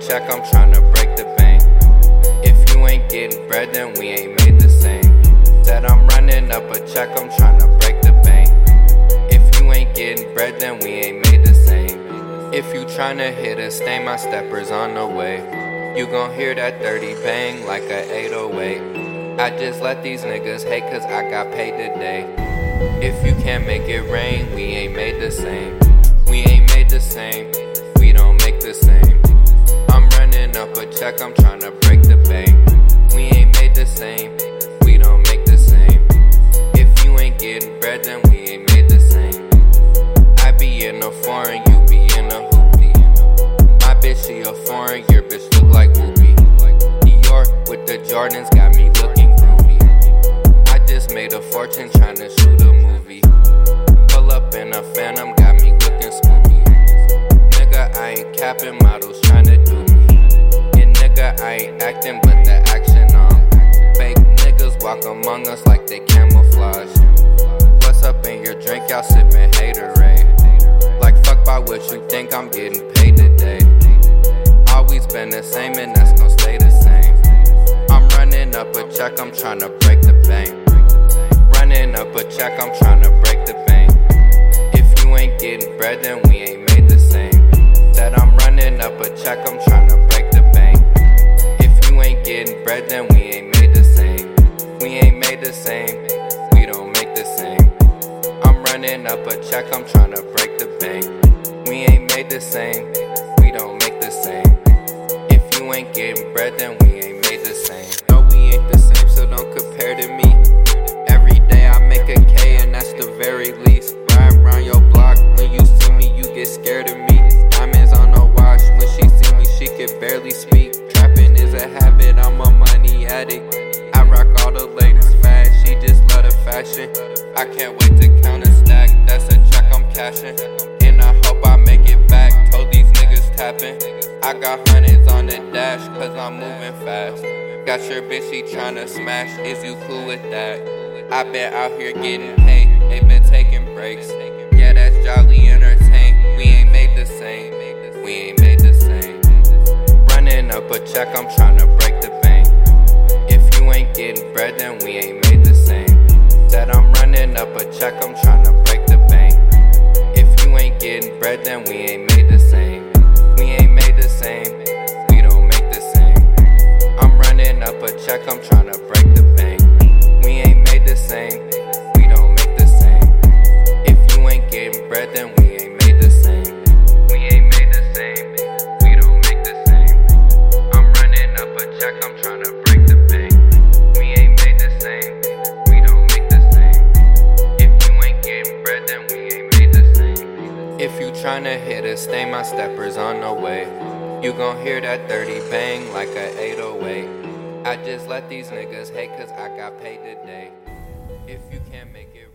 check, I'm tryna break the bank. If you ain't getting bread, then we ain't made the same. Said I'm running up a check, I'm tryna break the bank. If you ain't getting bread, then we ain't made the same. If you tryna hit a stain, my steppers on the way. You gon' hear that 30 bang like a 808. I just let these niggas hate cause I got paid today. If you can't make it rain, we ain't made the same. We ain't made the same. We don't make the same. Up a check, I'm tryna break the bank. We ain't made the same. We don't make the same. If you ain't getting bread, then we ain't made the same. I be in a foreign, you be in a hoopty. My bitch, she a foreign, your bitch look like Whoopi. Dior with the Jordans got me looking groovy. I just made a fortune tryna shoot a movie. Pull up in a phantom, got me looking spooky. Nigga, I ain't capping models by what you think, I'm getting paid today. Always been the same, and that's gon' stay the same. I'm running up a check, I'm tryna break the bank. Running up a check, I'm tryna break the bank. If you ain't getting bread, then we ain't made the same. Said I'm running up a check, I'm tryna break the bank. If you ain't getting bread, then we ain't made the same. We ain't made the same. Running up a check, I'm tryna break the bank. We ain't made the same. We don't make the same. If you ain't getting bread, then we ain't made the same. No, we ain't the same, so don't compare to me. Every day I make a K, and that's the very least. Ride around your block, when you see me, you get scared of me. Diamonds on the watch, when she see me, she can barely speak. Trapping is a habit, I'm a money addict. I rock all the latest fads, she just love the fashion. I can't wait to count that's And I hope I make it back, told these niggas tapping. I got hundreds on the dash, cause I'm moving fast. Got your bitch, she tryna smash, is you cool with that? I been out here getting paid, they been taking breaks. Yeah, that's jolly entertain, we ain't made the same. We ain't made the same. Running up a check, I'm tryna break the bank. If you ain't getting then we tryna hit a stay my steppers on the way. You gon' hear that 30 bang like a 808. I just let these niggas hate cause I got paid today. If you can't make it